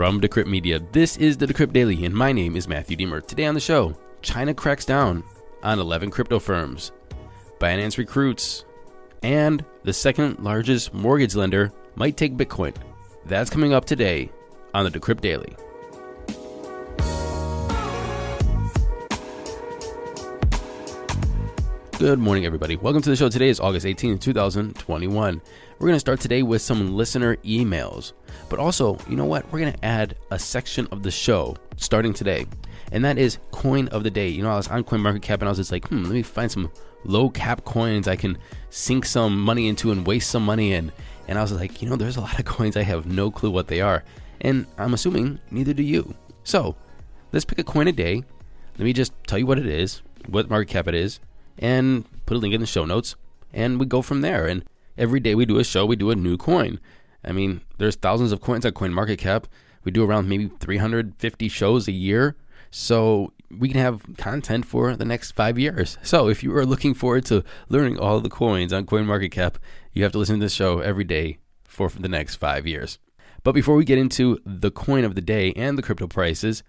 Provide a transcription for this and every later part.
From Decrypt Media, this is the Decrypt Daily, and my name is Matthew Diemer. Today on the show, China cracks down on 11 crypto firms, Binance recruits, and the second largest mortgage lender might take Bitcoin. That's coming up today on the Decrypt Daily. Good morning, everybody. Welcome to the show. Today is August 18th, 2021. We're going to start today with some listener emails. But also, you know what? We're going to add a section of the show starting today. And that is coin of the day. You know, I was on CoinMarketCap and I was just like, hmm, let me find some low cap coins I can sink some money into and waste some money in. And I was like, you know, there's a lot of coins I have no clue what they are. And I'm assuming neither do you. So let's pick a coin a day. Let me just tell you what it is, what market cap it is, and put a link in the show notes. And we go from there. And every day we do a show, we do a new coin. I mean, there's thousands of coins on CoinMarketCap. We do around maybe 350 shows a year. So we can have content for the next five years. So if you are looking forward to learning all the coins on CoinMarketCap, you have to listen to this show every day for the next five years. But before we get into the coin of the day and the crypto prices,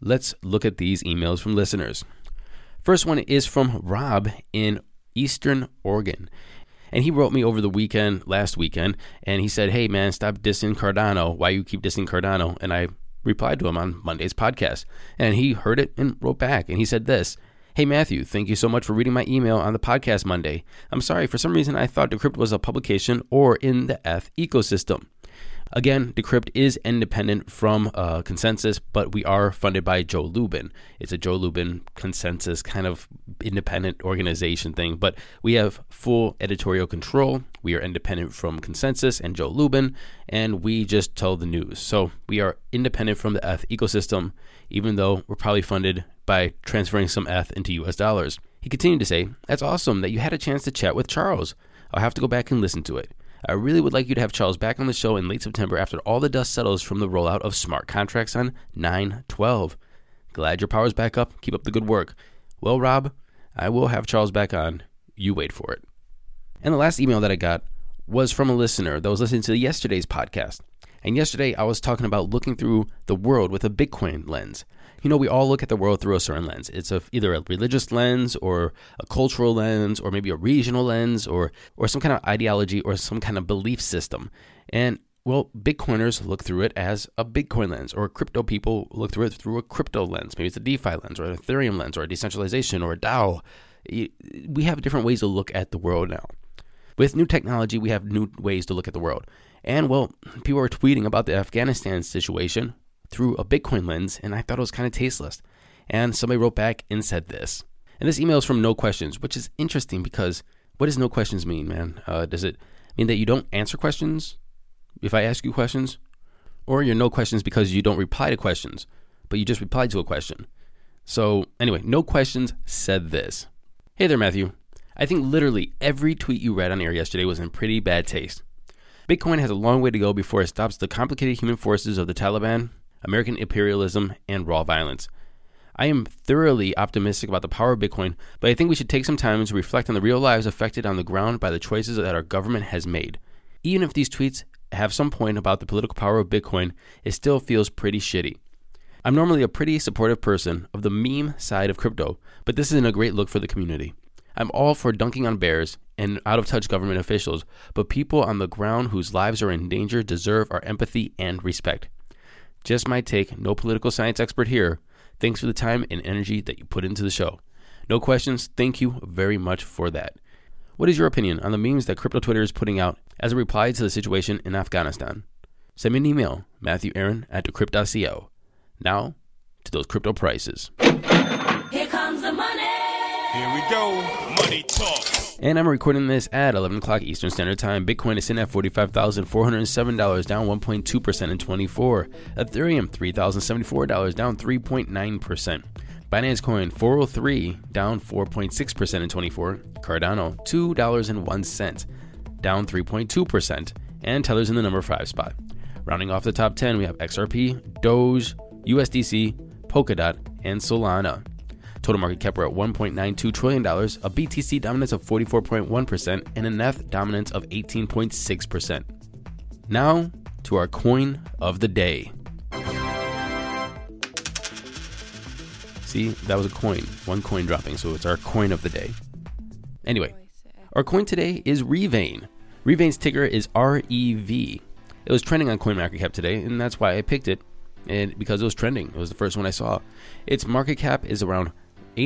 let's look at these emails from listeners. First one is from Rob in Eastern Oregon. And he wrote me over the weekend, last weekend, and he said, Hey man, stop dissing Cardano. Why you keep dissing Cardano? And I replied to him on Monday's podcast. And he heard it and wrote back. And he said this Hey Matthew, thank you so much for reading my email on the podcast Monday. I'm sorry, for some reason I thought Decrypt was a publication or in the F ecosystem. Again, Decrypt is independent from uh, ConsenSys, but we are funded by Joe Lubin. It's a Joe Lubin ConsenSys kind of independent organization thing, but we have full editorial control. We are independent from ConsenSys and Joe Lubin, and we just tell the news. So we are independent from the ETH ecosystem, even though we're probably funded by transferring some ETH into US dollars. He continued to say, That's awesome that you had a chance to chat with Charles. I'll have to go back and listen to it. I really would like you to have Charles back on the show in late September after all the dust settles from the rollout of smart contracts on 912. Glad your power's back up. Keep up the good work. Well, Rob, I will have Charles back on. You wait for it. And the last email that I got was from a listener that was listening to yesterday's podcast. And yesterday I was talking about looking through the world with a Bitcoin lens. You know, we all look at the world through a certain lens. It's a, either a religious lens or a cultural lens or maybe a regional lens or or some kind of ideology or some kind of belief system. And well, Bitcoiners look through it as a Bitcoin lens, or crypto people look through it through a crypto lens. Maybe it's a DeFi lens, or an Ethereum lens, or a decentralization, or a DAO. We have different ways to look at the world now. With new technology, we have new ways to look at the world. And well, people are tweeting about the Afghanistan situation through a Bitcoin lens, and I thought it was kind of tasteless. And somebody wrote back and said this. And this email is from No Questions, which is interesting because what does No Questions mean, man? Uh, does it mean that you don't answer questions if I ask you questions? Or you're No Questions because you don't reply to questions, but you just replied to a question? So, anyway, No Questions said this Hey there, Matthew. I think literally every tweet you read on air yesterday was in pretty bad taste. Bitcoin has a long way to go before it stops the complicated human forces of the Taliban, American imperialism, and raw violence. I am thoroughly optimistic about the power of Bitcoin, but I think we should take some time to reflect on the real lives affected on the ground by the choices that our government has made. Even if these tweets have some point about the political power of Bitcoin, it still feels pretty shitty. I'm normally a pretty supportive person of the meme side of crypto, but this isn't a great look for the community. I'm all for dunking on bears and out of touch government officials, but people on the ground whose lives are in danger deserve our empathy and respect. Just my take, no political science expert here. Thanks for the time and energy that you put into the show. No questions, thank you very much for that. What is your opinion on the memes that crypto Twitter is putting out as a reply to the situation in Afghanistan? Send me an email, Matthew Aaron at decrypt.co. Now, to those crypto prices. Here comes the money. Here we go. Money talk. And I'm recording this at 11 o'clock Eastern Standard Time. Bitcoin is sitting at $45,407, down 1.2% in 24. Ethereum, $3,074, down 3.9%. Binance Coin 403 down 4.6% in 24. Cardano $2.01 down 3.2%. And Tether's in the number 5 spot. Rounding off the top 10, we have XRP, Doge, USDC, Polkadot, and Solana. Total market cap we're at $1.92 trillion, a BTC dominance of 44.1%, and an ETH dominance of 18.6%. Now to our coin of the day. See, that was a coin, one coin dropping, so it's our coin of the day. Anyway, our coin today is Revain. Revain's ticker is REV. It was trending on CoinMarketCap today, and that's why I picked it. And because it was trending, it was the first one I saw. Its market cap is around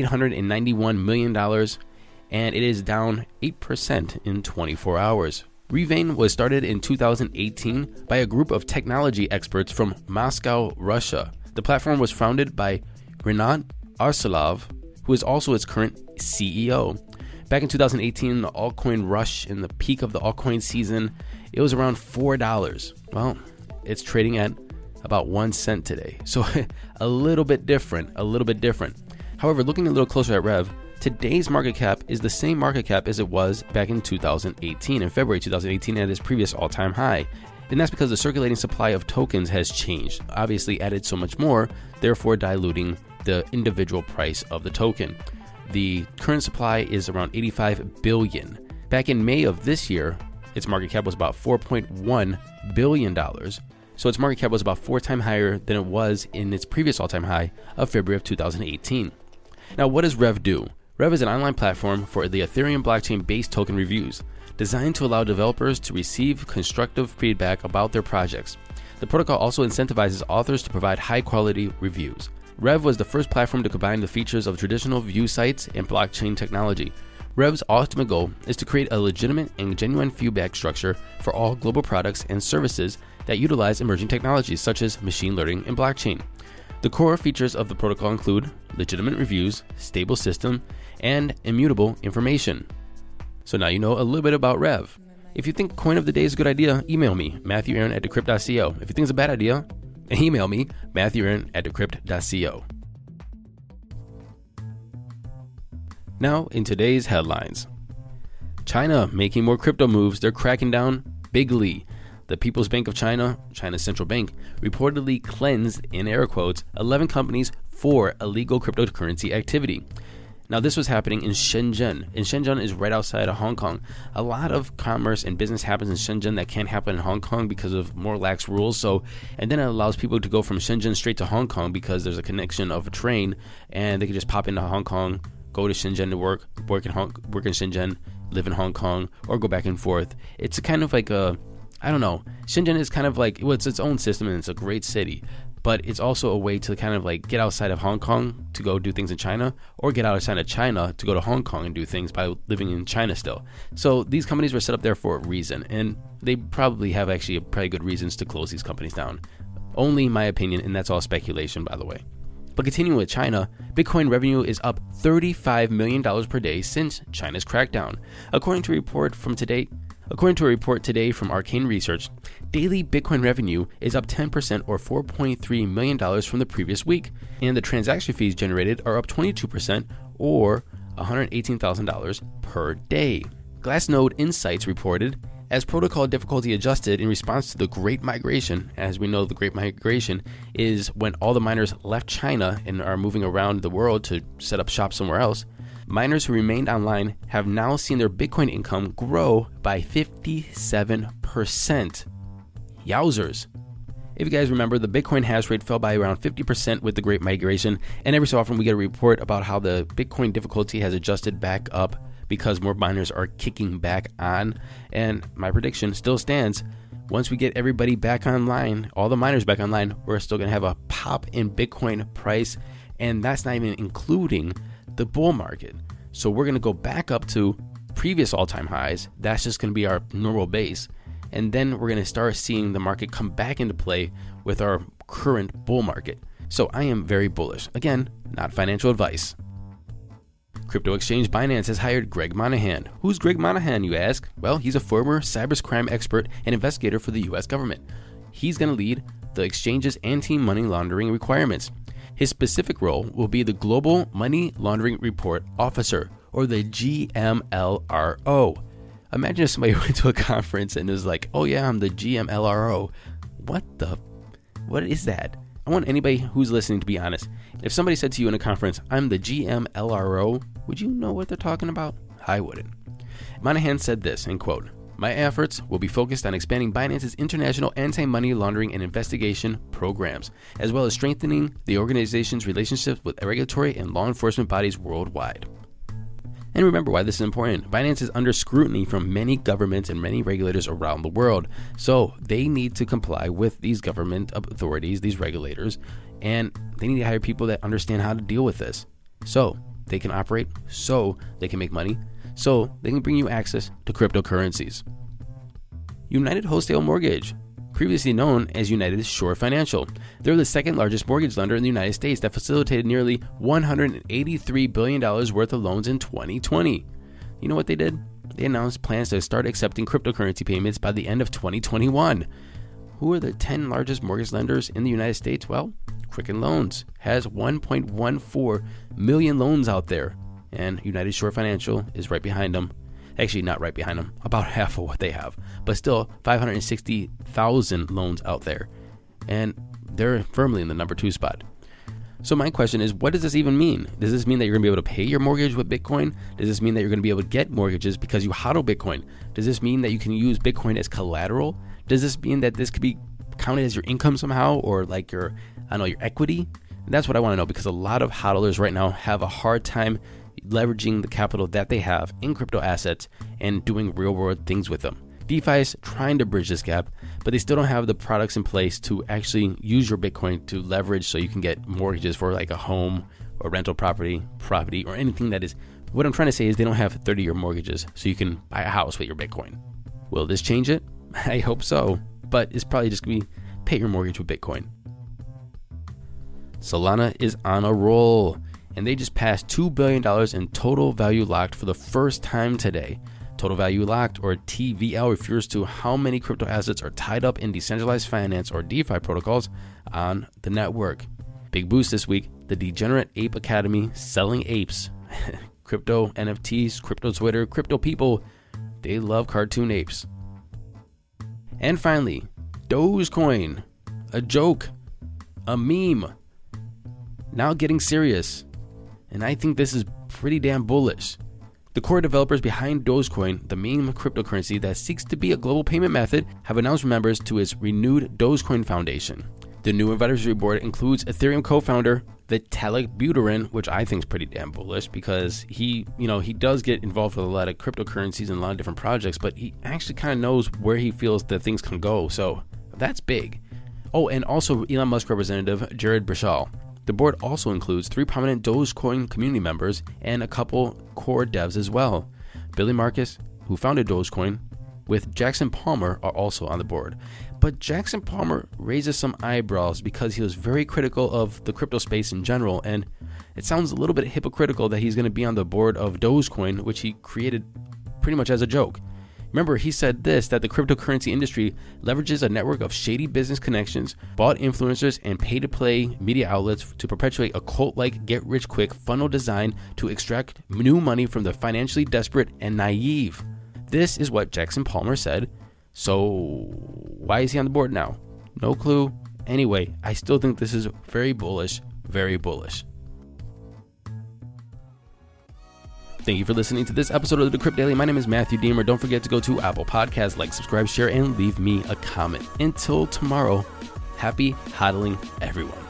$891 million, and it is down 8% in 24 hours. Revain was started in 2018 by a group of technology experts from Moscow, Russia. The platform was founded by Renat Arsulov, who is also its current CEO. Back in 2018, the altcoin rush in the peak of the altcoin season, it was around $4. Well, it's trading at about 1 cent today. So a little bit different, a little bit different. However, looking a little closer at Rev, today's market cap is the same market cap as it was back in 2018, in February 2018, at its previous all time high. And that's because the circulating supply of tokens has changed, obviously added so much more, therefore diluting the individual price of the token. The current supply is around 85 billion. Back in May of this year, its market cap was about 4.1 billion dollars. So its market cap was about four times higher than it was in its previous all-time high of February of 2018. Now, what does Rev do? Rev is an online platform for the Ethereum blockchain based token reviews, designed to allow developers to receive constructive feedback about their projects. The protocol also incentivizes authors to provide high quality reviews. Rev was the first platform to combine the features of traditional view sites and blockchain technology. Rev's ultimate goal is to create a legitimate and genuine feedback structure for all global products and services that utilize emerging technologies such as machine learning and blockchain. The core features of the protocol include legitimate reviews, stable system, and immutable information. So now you know a little bit about Rev. If you think coin of the day is a good idea, email me, Matthew Aaron at decrypt.co. If you think it's a bad idea, email me, Matthew Aaron at decrypt.co. Now, in today's headlines China making more crypto moves, they're cracking down bigly the People's Bank of China, China's central bank, reportedly cleansed, in air quotes, 11 companies for illegal cryptocurrency activity. Now, this was happening in Shenzhen, and Shenzhen is right outside of Hong Kong. A lot of commerce and business happens in Shenzhen that can't happen in Hong Kong because of more lax rules. So, and then it allows people to go from Shenzhen straight to Hong Kong because there's a connection of a train, and they can just pop into Hong Kong, go to Shenzhen to work, work in Hong, work in Shenzhen, live in Hong Kong, or go back and forth. It's kind of like a I don't know. Shenzhen is kind of like well, it's its own system and it's a great city, but it's also a way to kind of like get outside of Hong Kong to go do things in China, or get outside of China to go to Hong Kong and do things by living in China still. So these companies were set up there for a reason, and they probably have actually pretty good reasons to close these companies down. Only my opinion, and that's all speculation, by the way. But continuing with China, Bitcoin revenue is up $35 million per day since China's crackdown. According to a report from today, According to a report today from Arcane Research, daily Bitcoin revenue is up 10% or $4.3 million from the previous week, and the transaction fees generated are up 22% or $118,000 per day. Glassnode Insights reported as protocol difficulty adjusted in response to the Great Migration, as we know, the Great Migration is when all the miners left China and are moving around the world to set up shop somewhere else miners who remained online have now seen their Bitcoin income grow by 57%. Yowzers. If you guys remember, the Bitcoin hash rate fell by around 50% with the Great Migration, and every so often we get a report about how the Bitcoin difficulty has adjusted back up because more miners are kicking back on. And my prediction still stands. Once we get everybody back online, all the miners back online, we're still going to have a pop in Bitcoin price. And that's not even including the bull market. So we're going to go back up to previous all time highs. That's just going to be our normal base. And then we're going to start seeing the market come back into play with our current bull market. So I am very bullish. Again, not financial advice. Crypto exchange Binance has hired Greg Monahan. Who's Greg Monahan, you ask? Well, he's a former cybercrime expert and investigator for the US government. He's going to lead the exchange's anti money laundering requirements. His specific role will be the Global Money Laundering Report Officer, or the GMLRO. Imagine if somebody went to a conference and was like, oh yeah, I'm the GMLRO. What the? What is that? I want anybody who's listening to be honest. If somebody said to you in a conference, I'm the GMLRO, would you know what they're talking about? I wouldn't. Monahan said this, in quote, my efforts will be focused on expanding Binance's international anti money laundering and investigation programs, as well as strengthening the organization's relationships with regulatory and law enforcement bodies worldwide. And remember why this is important. Binance is under scrutiny from many governments and many regulators around the world. So they need to comply with these government authorities, these regulators, and they need to hire people that understand how to deal with this. So they can operate, so they can make money, so they can bring you access to cryptocurrencies. United Wholesale Mortgage, previously known as United Shore Financial. They're the second largest mortgage lender in the United States that facilitated nearly $183 billion worth of loans in 2020. You know what they did? They announced plans to start accepting cryptocurrency payments by the end of 2021. Who are the 10 largest mortgage lenders in the United States? Well, Quicken Loans has 1.14 million loans out there and United Shore Financial is right behind them. Actually, not right behind them, about half of what they have, but still 560,000 loans out there. And they're firmly in the number two spot. So, my question is what does this even mean? Does this mean that you're going to be able to pay your mortgage with Bitcoin? Does this mean that you're going to be able to get mortgages because you hodl Bitcoin? Does this mean that you can use Bitcoin as collateral? Does this mean that this could be counted as your income somehow or like your, I don't know, your equity? that's what I want to know because a lot of hodlers right now have a hard time leveraging the capital that they have in crypto assets and doing real world things with them. DeFi is trying to bridge this gap, but they still don't have the products in place to actually use your Bitcoin to leverage so you can get mortgages for like a home or rental property, property, or anything that is. What I'm trying to say is they don't have 30 year mortgages so you can buy a house with your Bitcoin. Will this change it? I hope so, but it's probably just gonna be pay your mortgage with Bitcoin. Solana is on a roll and they just passed $2 billion in total value locked for the first time today. Total value locked, or TVL, refers to how many crypto assets are tied up in decentralized finance or DeFi protocols on the network. Big boost this week the Degenerate Ape Academy selling apes. crypto NFTs, crypto Twitter, crypto people, they love cartoon apes. And finally, Dogecoin, a joke, a meme. Now getting serious and I think this is pretty damn bullish. The core developers behind Dogecoin, the meme cryptocurrency that seeks to be a global payment method, have announced members to its renewed Dogecoin Foundation. The new advisory board includes Ethereum co-founder Vitalik Buterin, which I think is pretty damn bullish because he, you know, he does get involved with a lot of cryptocurrencies and a lot of different projects, but he actually kind of knows where he feels that things can go. So that's big. Oh, and also Elon Musk representative Jared Birchall. The board also includes three prominent Dogecoin community members and a couple core devs as well. Billy Markus, who founded Dogecoin, with Jackson Palmer are also on the board. But Jackson Palmer raises some eyebrows because he was very critical of the crypto space in general, and it sounds a little bit hypocritical that he's going to be on the board of Dogecoin, which he created pretty much as a joke. Remember, he said this that the cryptocurrency industry leverages a network of shady business connections, bought influencers, and pay to play media outlets to perpetuate a cult like get rich quick funnel design to extract new money from the financially desperate and naive. This is what Jackson Palmer said. So, why is he on the board now? No clue. Anyway, I still think this is very bullish, very bullish. Thank you for listening to this episode of the Decrypt Daily. My name is Matthew Diemer. Don't forget to go to Apple Podcasts, like, subscribe, share, and leave me a comment. Until tomorrow, happy hodling, everyone.